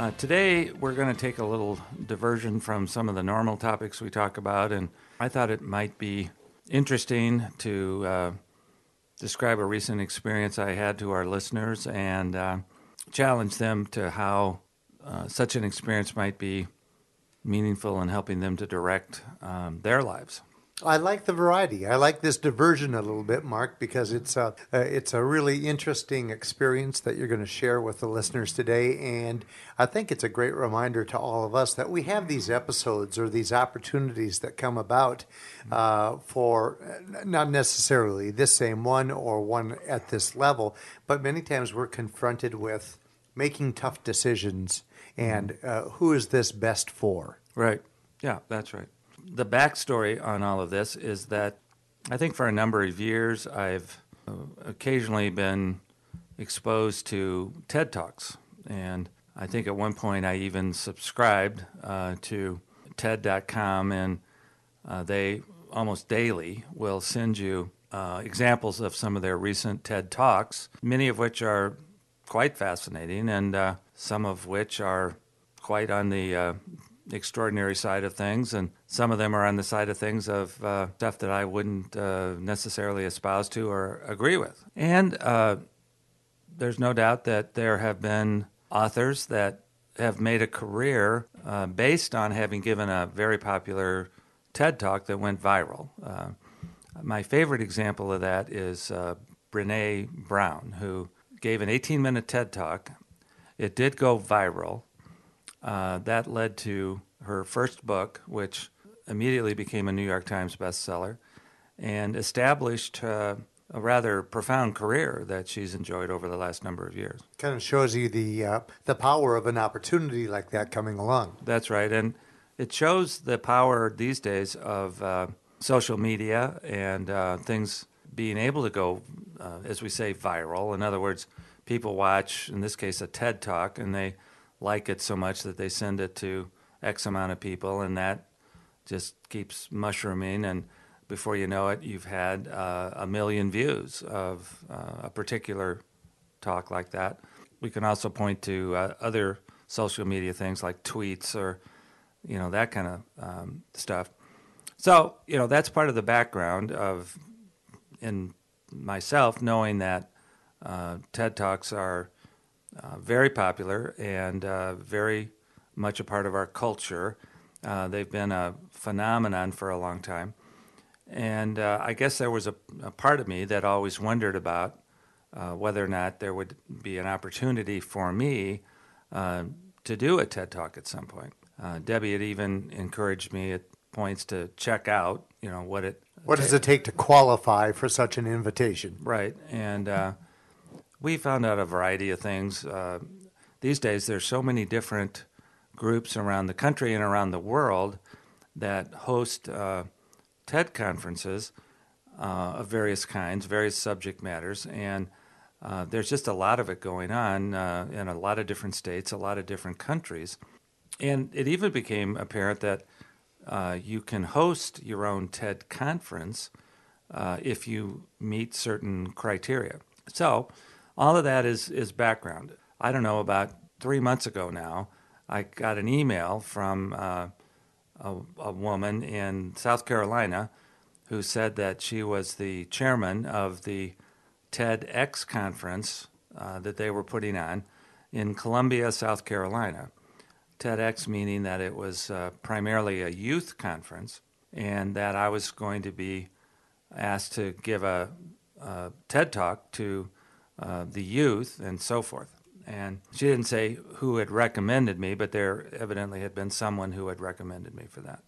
Uh, today, we're going to take a little diversion from some of the normal topics we talk about, and I thought it might be interesting to uh, describe a recent experience I had to our listeners and uh, challenge them to how uh, such an experience might be meaningful in helping them to direct um, their lives. I like the variety. I like this diversion a little bit, Mark, because it's a uh, it's a really interesting experience that you're going to share with the listeners today, and I think it's a great reminder to all of us that we have these episodes or these opportunities that come about uh, for uh, not necessarily this same one or one at this level, but many times we're confronted with making tough decisions and uh, who is this best for? Right. Yeah, that's right the backstory on all of this is that I think for a number of years I've occasionally been exposed to TED Talks. And I think at one point I even subscribed uh, to TED.com, and uh, they almost daily will send you uh, examples of some of their recent TED Talks, many of which are quite fascinating, and uh, some of which are quite on the uh, extraordinary side of things, and some of them are on the side of things of uh, stuff that I wouldn't uh, necessarily espouse to or agree with. And uh, there's no doubt that there have been authors that have made a career uh, based on having given a very popular TED talk that went viral. Uh, my favorite example of that is uh, Brene Brown, who gave an 18 minute TED talk. It did go viral. Uh, that led to her first book, which immediately became a New York Times bestseller and established uh, a rather profound career that she's enjoyed over the last number of years. Kind of shows you the uh, the power of an opportunity like that coming along. That's right, and it shows the power these days of uh, social media and uh, things being able to go, uh, as we say, viral. In other words, people watch, in this case, a TED talk, and they like it so much that they send it to X amount of people, and that just keeps mushrooming. And before you know it, you've had uh, a million views of uh, a particular talk like that. We can also point to uh, other social media things like tweets or, you know, that kind of um, stuff. So, you know, that's part of the background of in myself knowing that uh, TED Talks are uh, very popular and uh, very much a part of our culture. Uh, they've been a phenomenon for a long time. And uh, I guess there was a, a, part of me that always wondered about uh, whether or not there would be an opportunity for me uh, to do a TED Talk at some point. Uh, Debbie had even encouraged me at points to check out, you know, what it. What does it take to qualify for such an invitation? Right. And uh, we found out a variety of things. these days, there's so many different groups around the country and around the world that host uh, TED conferences uh, of various kinds, various subject matters, and uh, there's just a lot of it going on uh, in a lot of different states, a lot of different countries. And it even became apparent that uh, you can host your own TED conference uh, if you meet certain criteria. So, all of that is, is background. I don't know, about three months ago now, I got an email from uh, a, a, woman in South Carolina who said that she was the chairman of the TEDx conference uh, that they were putting on in Columbia, South Carolina. TEDx meaning that it was uh, primarily a youth conference, and that I was going to be asked to give a, a TED talk to uh, the youth and so forth. And she didn't say who had recommended me, but there evidently had been someone who had recommended me for that.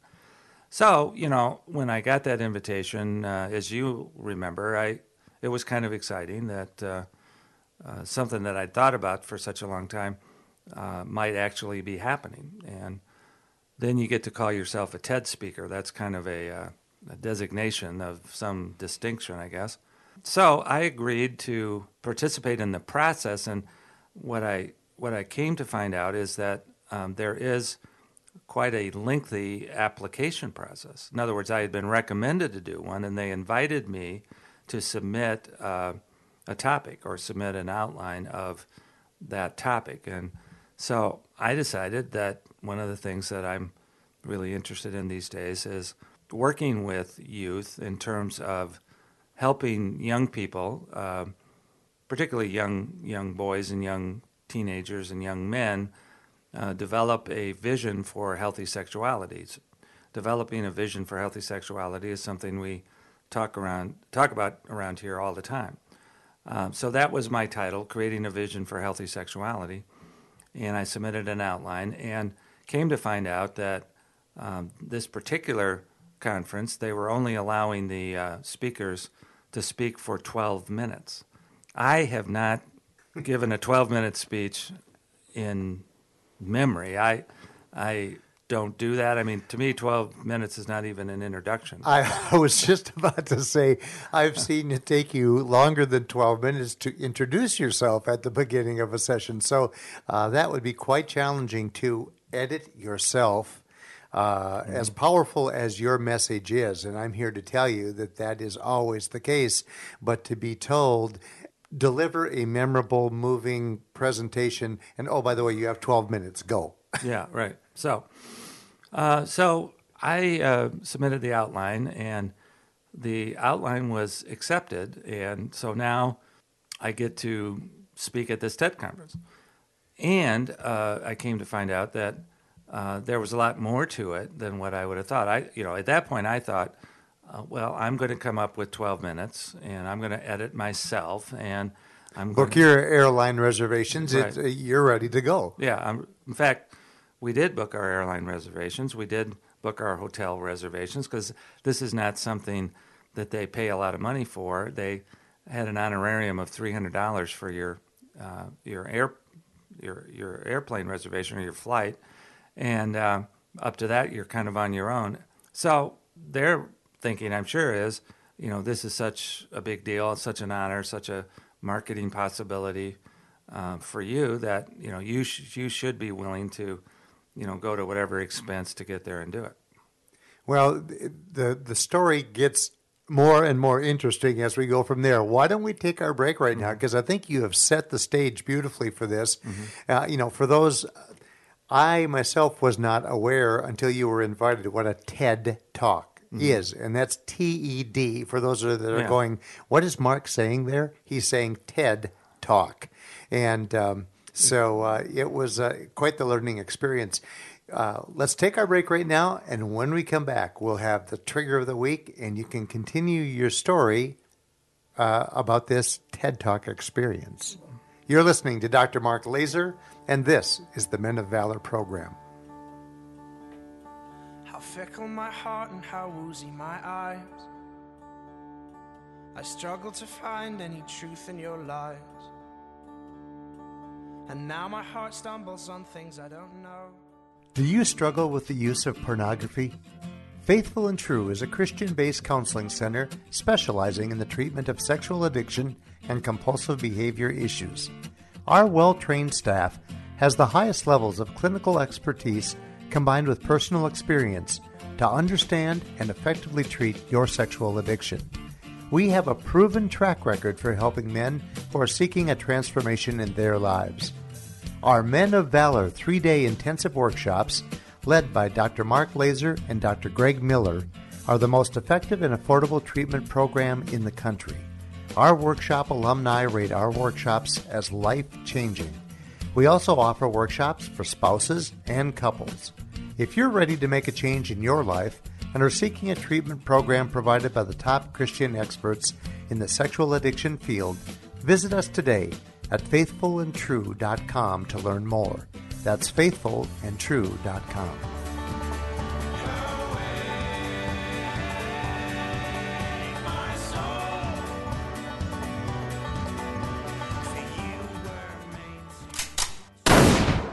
So, you know, when I got that invitation, uh, as you remember, I it was kind of exciting that uh, uh, something that I'd thought about for such a long time uh, might actually be happening. And then you get to call yourself a TED speaker. That's kind of a, uh, a designation of some distinction, I guess. So I agreed to participate in the process, and what I what I came to find out is that um, there is quite a lengthy application process. In other words, I had been recommended to do one, and they invited me to submit uh, a topic or submit an outline of that topic. And so I decided that one of the things that I'm really interested in these days is working with youth in terms of helping young people, uh, particularly young young boys and young teenagers and young men, uh, develop a vision for healthy sexualities. Developing a vision for healthy sexuality is something we talk around talk about around here all the time. Um, so that was my title, creating a vision for healthy sexuality, and I submitted an outline and came to find out that um, this particular conference they were only allowing the uh, speakers to speak for 12 minutes. I have not given a 12 minute speech in memory. I I don't do that. I mean, to me, 12 minutes is not even an introduction. I, I was just about to say, I've seen it take you longer than 12 minutes to introduce yourself at the beginning of a session. So uh, that would be quite challenging to edit yourself. Uh, mm-hmm. As powerful as your message is, and I'm here to tell you that that is always the case, but to be told, deliver a memorable, moving presentation, and oh, by the way, you have 12 minutes, go. yeah, right. So, uh, so I uh, submitted the outline, and the outline was accepted, and so now I get to speak at this TED conference. And uh, I came to find out that uh, there was a lot more to it than what I would have thought. I, you know, at that point, I thought, uh, well, I'm going to come up with 12 minutes, and I'm going to edit myself, and I'm book your airline reservations. Right. It, you're ready to go. Yeah, I'm, in fact we did book our airline reservations. We did book our hotel reservations because this is not something that they pay a lot of money for. They had an honorarium of three hundred dollars for your uh, your air your your airplane reservation or your flight, and uh, up to that you're kind of on your own. So their thinking, I'm sure, is you know this is such a big deal, such an honor, such a marketing possibility uh, for you that you know you sh- you should be willing to you know, go to whatever expense to get there and do it. Well, the the story gets more and more interesting as we go from there. Why don't we take our break right now? Because mm-hmm. I think you have set the stage beautifully for this. Mm-hmm. Uh, you know, for those, I myself was not aware until you were invited to what a TED Talk mm-hmm. is, and that's T E D. For those that are yeah. going, what is Mark saying there? He's saying TED Talk, and um, so uh, it was uh, quite the learning experience. Uh, let's take our break right now, and when we come back, we'll have the trigger of the week, and you can continue your story uh, about this TED Talk experience. You're listening to Dr. Mark Laaser, and this is the Men of Valor program. Fickle my heart and how woozy my eyes. I struggle to find any truth in your lies. And now my heart stumbles on things I don't know. Do you struggle with the use of pornography? Faithful and True is a Christian based counseling center specializing in the treatment of sexual addiction and compulsive behavior issues. Our well trained staff has the highest levels of clinical expertise combined with personal experience to understand and effectively treat your sexual addiction. We have a proven track record for helping men who are seeking a transformation in their lives. Our Men of Valor three day intensive workshops, led by Dr. Mark Laaser and Dr. Greg Miller, are the most effective and affordable treatment program in the country. Our workshop alumni rate our workshops as life changing. We also offer workshops for spouses and couples. If you're ready to make a change in your life, and are seeking a treatment program provided by the top Christian experts in the sexual addiction field, visit us today at faithfulandtrue.com to learn more. That's faithfulandtrue.com.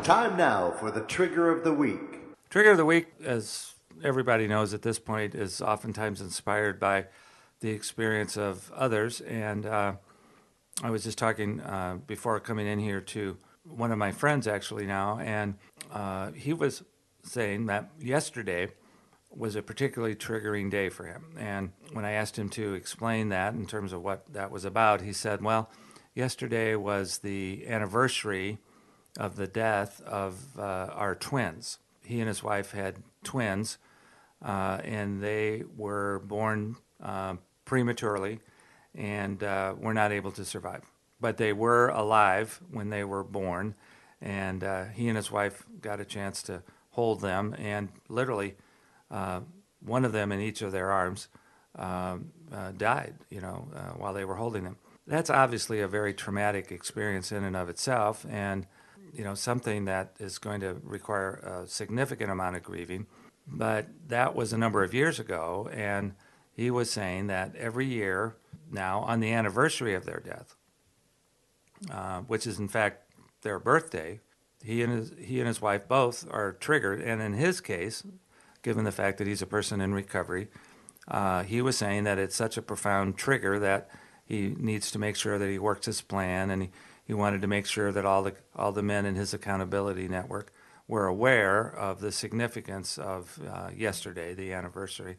Time now for the trigger of the week. Trigger of the week, as everybody knows at this point, is oftentimes inspired by the experience of others. And uh, I was just talking uh, before coming in here to one of my friends actually now, and uh, he was saying that yesterday was a particularly triggering day for him. And when I asked him to explain that in terms of what that was about, he said, Well, yesterday was the anniversary of the death of uh, our twins. He and his wife had twins, uh, and they were born uh, prematurely and uh, were not able to survive. But they were alive when they were born, and uh, he and his wife got a chance to hold them, and literally, uh, one of them in each of their arms died, you know, while they were holding them. That's obviously a very traumatic experience in and of itself, and you know, something that is going to require a significant amount of grieving. But that was a number of years ago, and he was saying that every year now, on the anniversary of their death, uh, which is in fact their birthday, he and his he and his wife both are triggered. And in his case, given the fact that he's a person in recovery, uh, he was saying that it's such a profound trigger that he needs to make sure that he works his plan, and he, he wanted to make sure that all the all the men in his accountability network were aware of the significance of uh, yesterday, the anniversary,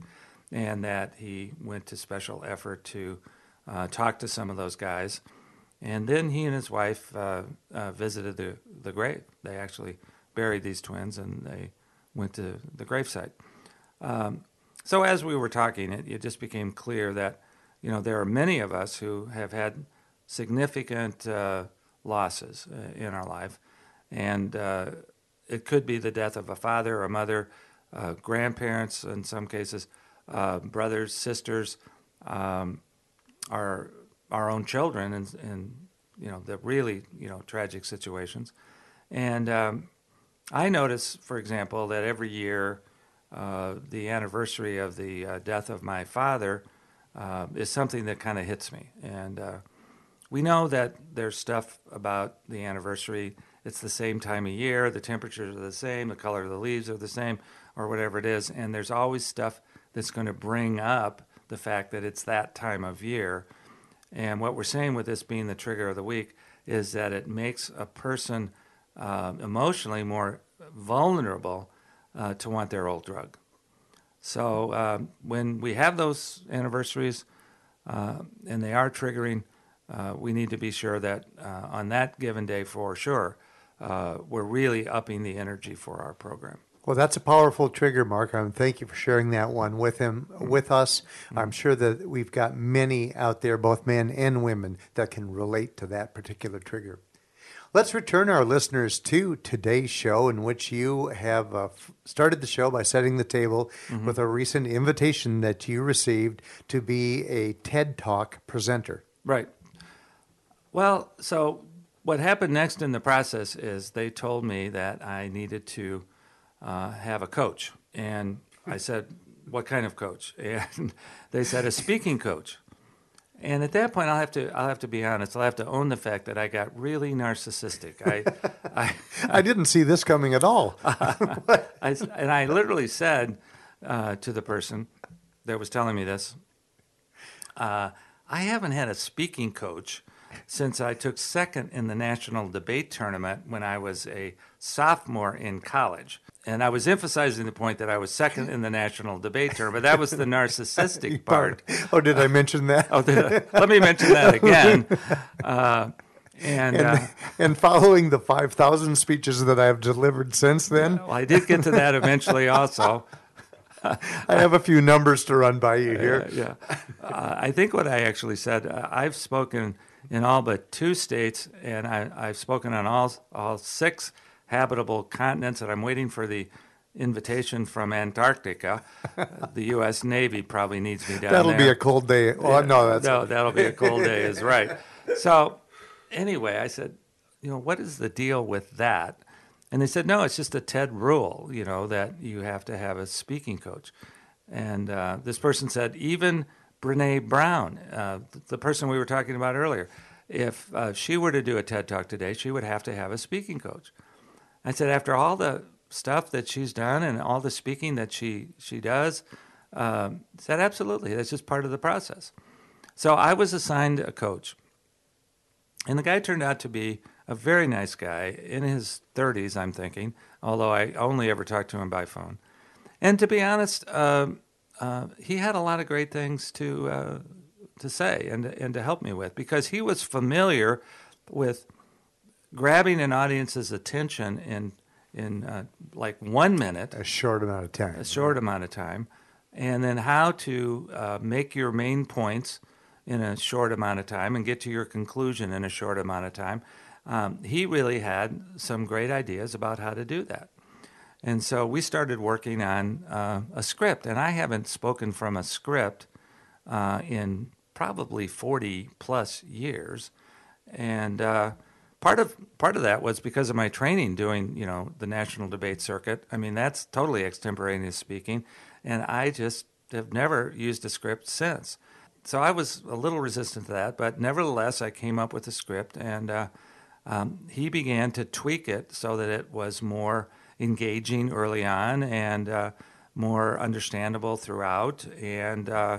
and that he went to special effort to uh, talk to some of those guys and then he and his wife uh, uh, visited the, the grave. They actually buried these twins and they went to the gravesite. Um, so as we were talking, it, it, just became clear that you know there are many of us who have had significant uh, losses uh, in our life, and uh, it could be the death of a father, a mother, uh, grandparents, in some cases, brothers, sisters, um, our our own children and, and you know the really you know tragic situations. And um, I notice, for example, that every year uh, the anniversary of the uh, death of my father uh, is something that kind of hits me. And uh, we know that there's stuff about the anniversary. It's the same time of year, the temperatures are the same, the color of the leaves are the same, or whatever it is. And there's always stuff that's going to bring up the fact that it's that time of year. And what we're saying with this being the trigger of the week is that it makes a person uh, emotionally more vulnerable uh, to want their old drug. So uh, when we have those anniversaries uh, and they are triggering, uh, we need to be sure that uh, on that given day, for sure, we're really upping the energy for our program. Well, that's a powerful trigger, Mark. Um, thank you for sharing that one with him, with us. I'm sure that we've got many out there, both men and women, that can relate to that particular trigger. Let's return our listeners to today's show, in which you have uh, started the show by setting the table mm-hmm. with a recent invitation that you received to be a TED Talk presenter. Right. Well, so what happened next in the process is they told me that I needed to uh, have a coach. And I said, What kind of coach? And they said, A speaking coach. And at that point, I'll have to I'll have to be honest. I'll have to own the fact that I got really narcissistic. I I, I didn't see this coming at all. I, and I literally said uh, to the person that was telling me this, uh, I haven't had a speaking coach since I took second in the national debate tournament when I was a sophomore in college. And I was emphasizing the point that I was second in the national debate tournament. That was the narcissistic part. Oh, did I mention that? oh, let me mention that again. Uh, and, and, uh, and, following the 5,000 speeches that I have delivered since then. Well, I did get to that eventually also. I have a few numbers to run by you here. Uh, yeah. Uh, I think what I actually said, uh, I've spoken in all but two states, and I, have spoken on all, all six habitable continents, and I'm waiting for the invitation from Antarctica. the U.S. Navy probably needs me down That'll there. be a cold day. Oh, no, that's no, that'll be a cold day. Is right. So, anyway, I said, you know, what is the deal with that? And they said, no, it's just a TED rule, you know, that you have to have a speaking coach. And uh, this person said, even Brene Brown, uh, the person we were talking about earlier, if uh, she were to do a TED talk today, she would have to have a speaking coach. I said, after all the stuff that she's done and all the speaking that she she does, um, said absolutely. That's just part of the process. So I was assigned a coach, and the guy turned out to be a very nice guy in his 30s. I'm thinking, although I only ever talked to him by phone. And to be honest, uh, uh, he had a lot of great things to uh, to say and and to help me with because he was familiar with grabbing an audience's attention in in uh, like one minute, a short amount of time, a short amount of time, and then how to uh, make your main points in a short amount of time and get to your conclusion in a short amount of time. Um, he really had some great ideas about how to do that. And so we started working on uh, a script, and I haven't spoken from a script uh, in probably 40 plus years. And uh, part of part of that was because of my training doing you know the national debate circuit. I mean that's totally extemporaneous speaking, and I just have never used a script since. So I was a little resistant to that, but nevertheless I came up with a script, and uh, um, he began to tweak it so that it was more engaging early on and uh, more understandable throughout. And uh,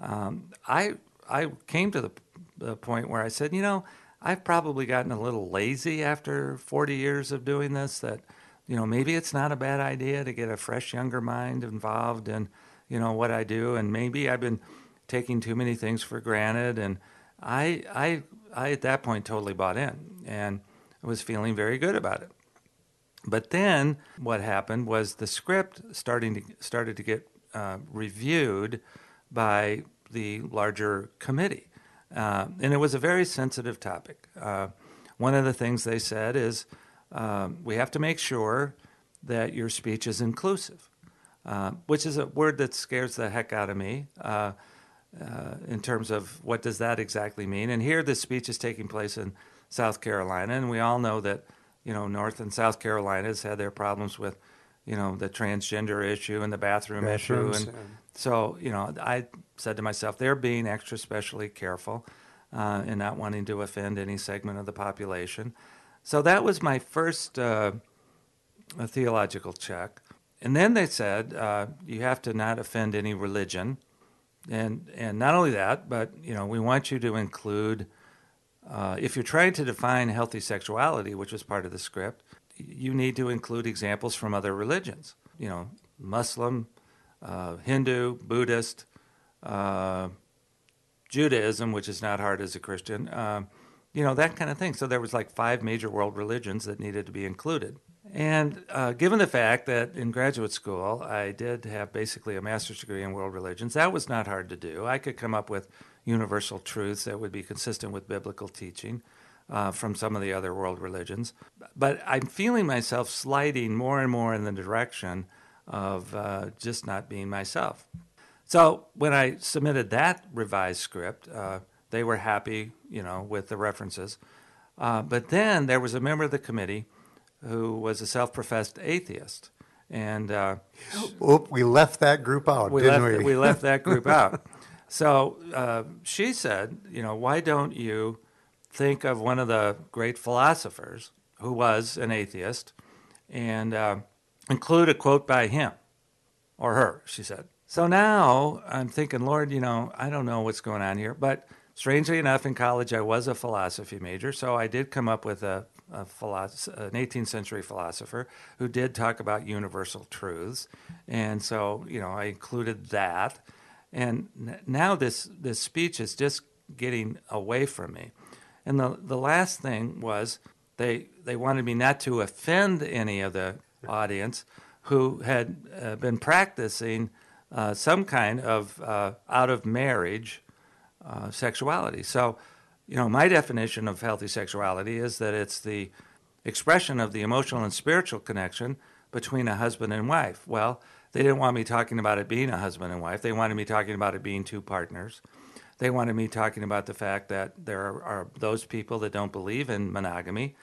um, I I came to the, the point where I said, you know I've probably gotten a little lazy after 40 years of doing this that, you know, maybe it's not a bad idea to get a fresh, younger mind involved in, you know, what I do. And maybe I've been taking too many things for granted. And I, I, I at that point totally bought in and was feeling very good about it. But then what happened was the script starting to, started to get uh, reviewed by the larger committee. Uh, and it was a very sensitive topic. Uh, one of the things they said is um, we have to make sure that your speech is inclusive, uh, which is a word that scares the heck out of me uh, uh, in terms of what does that exactly mean. And here, this speech is taking place in South Carolina, and we all know that you know North and South Carolinas had their problems with you know the transgender issue and the bathroom issue. And so you know i said to myself they're being extra specially careful uh, and not wanting to offend any segment of the population. So that was my first uh, theological check. And then they said uh, you have to not offend any religion. And and not only that but you know we want you to include uh, if you're trying to define healthy sexuality which was part of the script you need to include examples from other religions. You know, Muslim, uh, Hindu, Buddhist, uh, Judaism, which is not hard as a Christian. Uh, you know that kind of thing. So there was like five major world religions that needed to be included. And uh, given the fact that in graduate school I did have basically a master's degree in world religions, that was not hard to do. I could come up with universal truths that would be consistent with biblical teaching uh, from some of the other world religions. But I'm feeling myself sliding more and more in the direction of uh, just not being myself. So when I submitted that revised script, uh, they were happy, you know, with the references. Uh, but then there was a member of the committee who was a self-professed atheist, and uh, Oop, we left that group out, we didn't left, we? we left that group out. So uh, she said, you know, why don't you think of one of the great philosophers who was an atheist and uh, include a quote by him or her, she said. So now I'm thinking, Lord, you know, I don't know what's going on here. But strangely enough, in college, I was a philosophy major. So I did come up with a, a an 18th century philosopher who did talk about universal truths. And so, you know, I included that. And now this, this speech is just getting away from me. And the, the last thing was they, they wanted me not to offend any of the audience who had uh, been practicing uh, some kind of uh, out of marriage uh, sexuality. So, you know, my definition of healthy sexuality is that it's the expression of the emotional and spiritual connection between a husband and wife. Well, they didn't want me talking about it being a husband and wife. They wanted me talking about it being two partners. They wanted me talking about the fact that there are, are those people that don't believe in monogamy.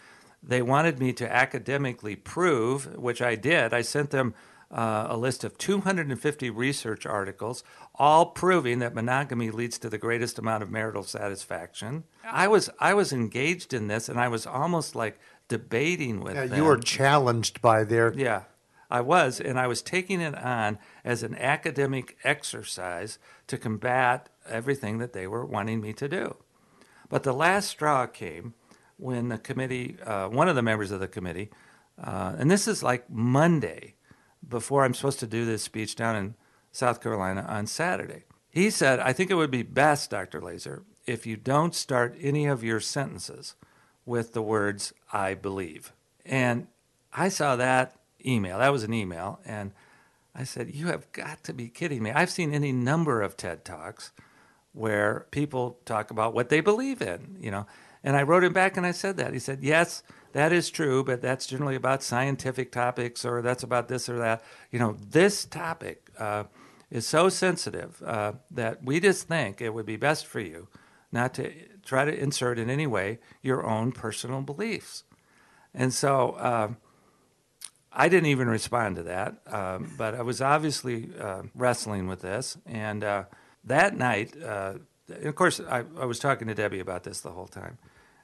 They wanted me to academically prove, which I did. I sent them uh, a list of 250 research articles, all proving that monogamy leads to the greatest amount of marital satisfaction. I was I was engaged in this, and I was almost like debating with Yeah, them. you were challenged by their yeah I was, and I was taking it on as an academic exercise to combat everything that they were wanting me to do. But the last straw came when the committee, uh, one of the members of the committee, uh, and this is like Monday before I'm supposed to do this speech down in South Carolina on Saturday. He said, I think it would be best, Dr. Laaser, if you don't start any of your sentences with the words, I believe. And I saw that email. That was an email. And I said, You have got to be kidding me. I've seen any number of TED Talks where people talk about what they believe in, you know. And I wrote him back and I said that. He said, Yes, that is true, but that's generally about scientific topics or that's about this or that. You know, this topic uh, is so sensitive uh, that we just think it would be best for you not to try to insert in any way your own personal beliefs. And so uh, I didn't even respond to that, um, but I was obviously uh, wrestling with this. And uh, that night, uh, of course, I, I, was talking to Debbie about this the whole time.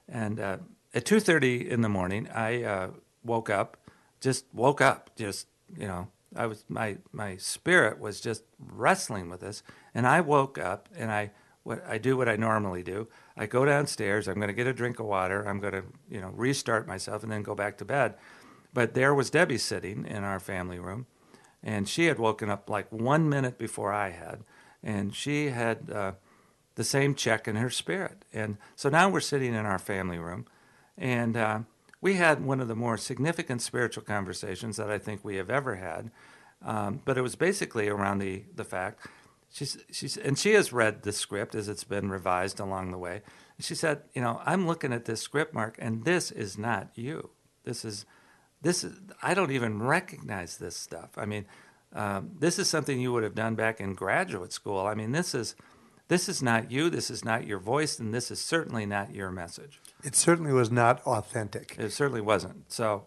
And uh, at 2.30 in the morning, I uh, woke up, just woke up, just, you know, I was my my spirit was just wrestling with this, and I woke up and I what I do what I normally do. I go downstairs. I'm going to get a drink of water. I'm going to you know restart myself and then go back to bed. But there was Debbie sitting in our family room, and she had woken up like one minute before I had, and she had uh, the same check in her spirit. And so now we're sitting in our family room, and uh, we had one of the more significant spiritual conversations that I think we have ever had. Um, but it was basically around the the fact She's, she's, and she has read the script as it's been revised along the way. She said, "You know, I'm looking at this script, Mark, and this is not you. This is, this is. I don't even recognize this stuff. I mean, um, this is something you would have done back in graduate school. I mean, this is, this is not you. This is not your voice, and this is certainly not your message. It certainly was not authentic. It certainly wasn't. So,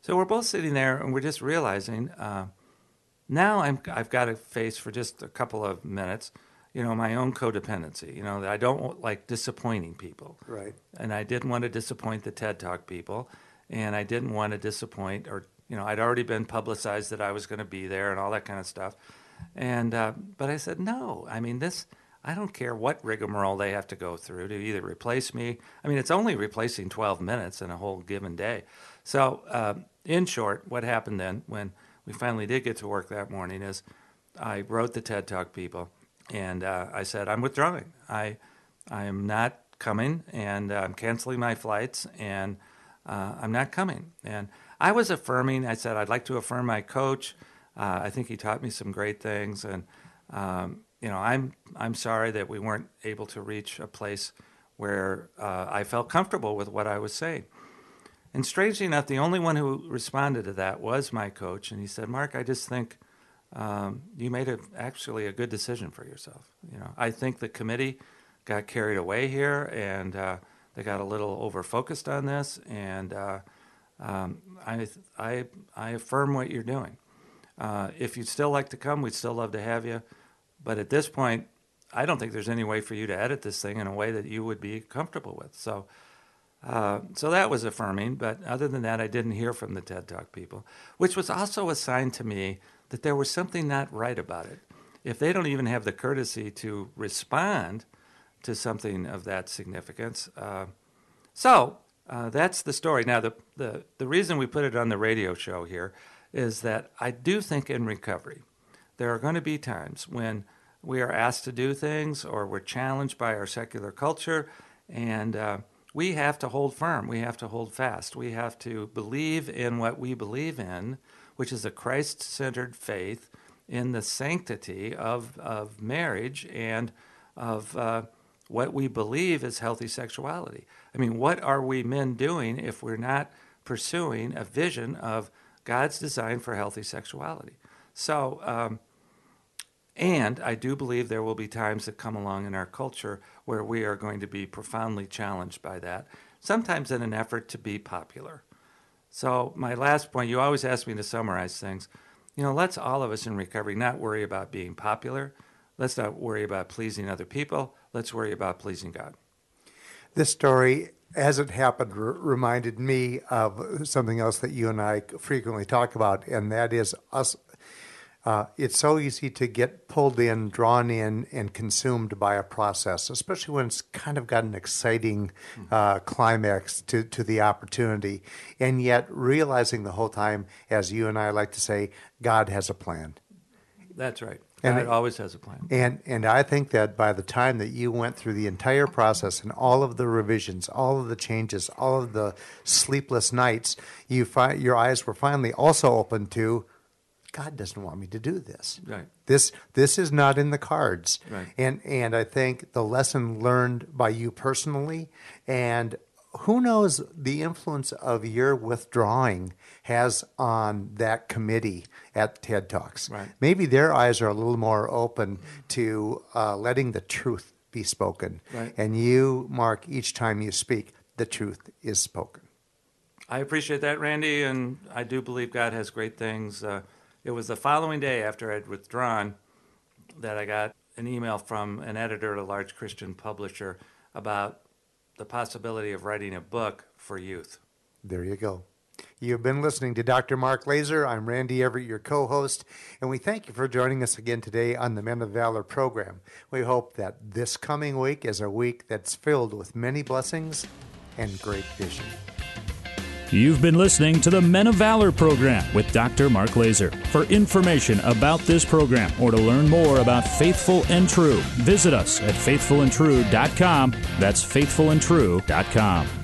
so we're both sitting there, and we're just realizing." Uh, now I'm, I've got to face for just a couple of minutes, you know, my own codependency. You know, that I don't like disappointing people. Right. And I didn't want to disappoint the TED Talk people, and I didn't want to disappoint, or you know, I'd already been publicized that I was going to be there and all that kind of stuff. And uh, but I said no. I mean, this. I don't care what rigmarole they have to go through to either replace me. I mean, it's only replacing 12 minutes in a whole given day. So, uh, in short, what happened then when we finally did get to work that morning is I wrote the TED Talk people and uh, I said, I'm withdrawing. I, I am not coming and uh, I'm canceling my flights and uh, I'm not coming. And I was affirming, I said, I'd like to affirm my coach. Uh, I think he taught me some great things. And, um, you know, I'm, I'm sorry that we weren't able to reach a place where uh, I felt comfortable with what I was saying. And strangely enough, the only one who responded to that was my coach, and he said, "Mark, I just think um, you made a, actually a good decision for yourself. You know, I think the committee got carried away here, and uh, they got a little over focused on this, and uh, um, I, I, I affirm what you're doing. Uh, if you'd still like to come, we'd still love to have you. But at this point, I don't think there's any way for you to edit this thing in a way that you would be comfortable with. So." Uh, so that was affirming, but other than that, I didn't hear from the TED Talk people, which was also a sign to me that there was something not right about it. If they don't even have the courtesy to respond to something of that significance. Uh, so uh, that's the story. Now, the, the, the reason we put it on the radio show here is that I do think in recovery, there are going to be times when we are asked to do things or we're challenged by our secular culture and uh, we have to hold firm. We have to hold fast. We have to believe in what we believe in, which is a Christ centered faith in the sanctity of, of marriage and of uh, what we believe is healthy sexuality. I mean, what are we men doing if we're not pursuing a vision of God's design for healthy sexuality? So, um, and I do believe there will be times that come along in our culture where we are going to be profoundly challenged by that, sometimes in an effort to be popular. So, my last point you always ask me to summarize things. You know, let's all of us in recovery not worry about being popular. Let's not worry about pleasing other people. Let's worry about pleasing God. This story, as it happened, r- reminded me of something else that you and I frequently talk about, and that is us. Uh, it's so easy to get pulled in, drawn in, and consumed by a process, especially when it's kind of got an exciting uh, climax to, to the opportunity. And yet, realizing the whole time, as you and I like to say, God has a plan. That's right. And God it- always has a plan. And and I think that by the time that you went through the entire process and all of the revisions, all of the changes, all of the sleepless nights, you fi- your eyes were finally also open to God doesn't want me to do this. Right. This this is not in the cards. Right. And and I think the lesson learned by you personally and who knows the influence of your withdrawing has on that committee at TED Talks. Right. Maybe their eyes are a little more open to uh, letting the truth be spoken. Right. And you, Mark, each time you speak, the truth is spoken. I appreciate that, Randy, and I do believe God has great things. Uh, it was the following day after I'd withdrawn that I got an email from an editor at a large Christian publisher about the possibility of writing a book for youth. There you go. You've been listening to Dr. Mark Laaser. I'm Randy Everett, your co host, and we thank you for joining us again today on the Men of Valor program. We hope that this coming week is a week that's filled with many blessings and great vision. You've been listening to the Men of Valor program with Dr. Mark Laaser. For information about this program or to learn more about Faithful and True, visit us at faithfulandtrue.com. That's faithfulandtrue.com.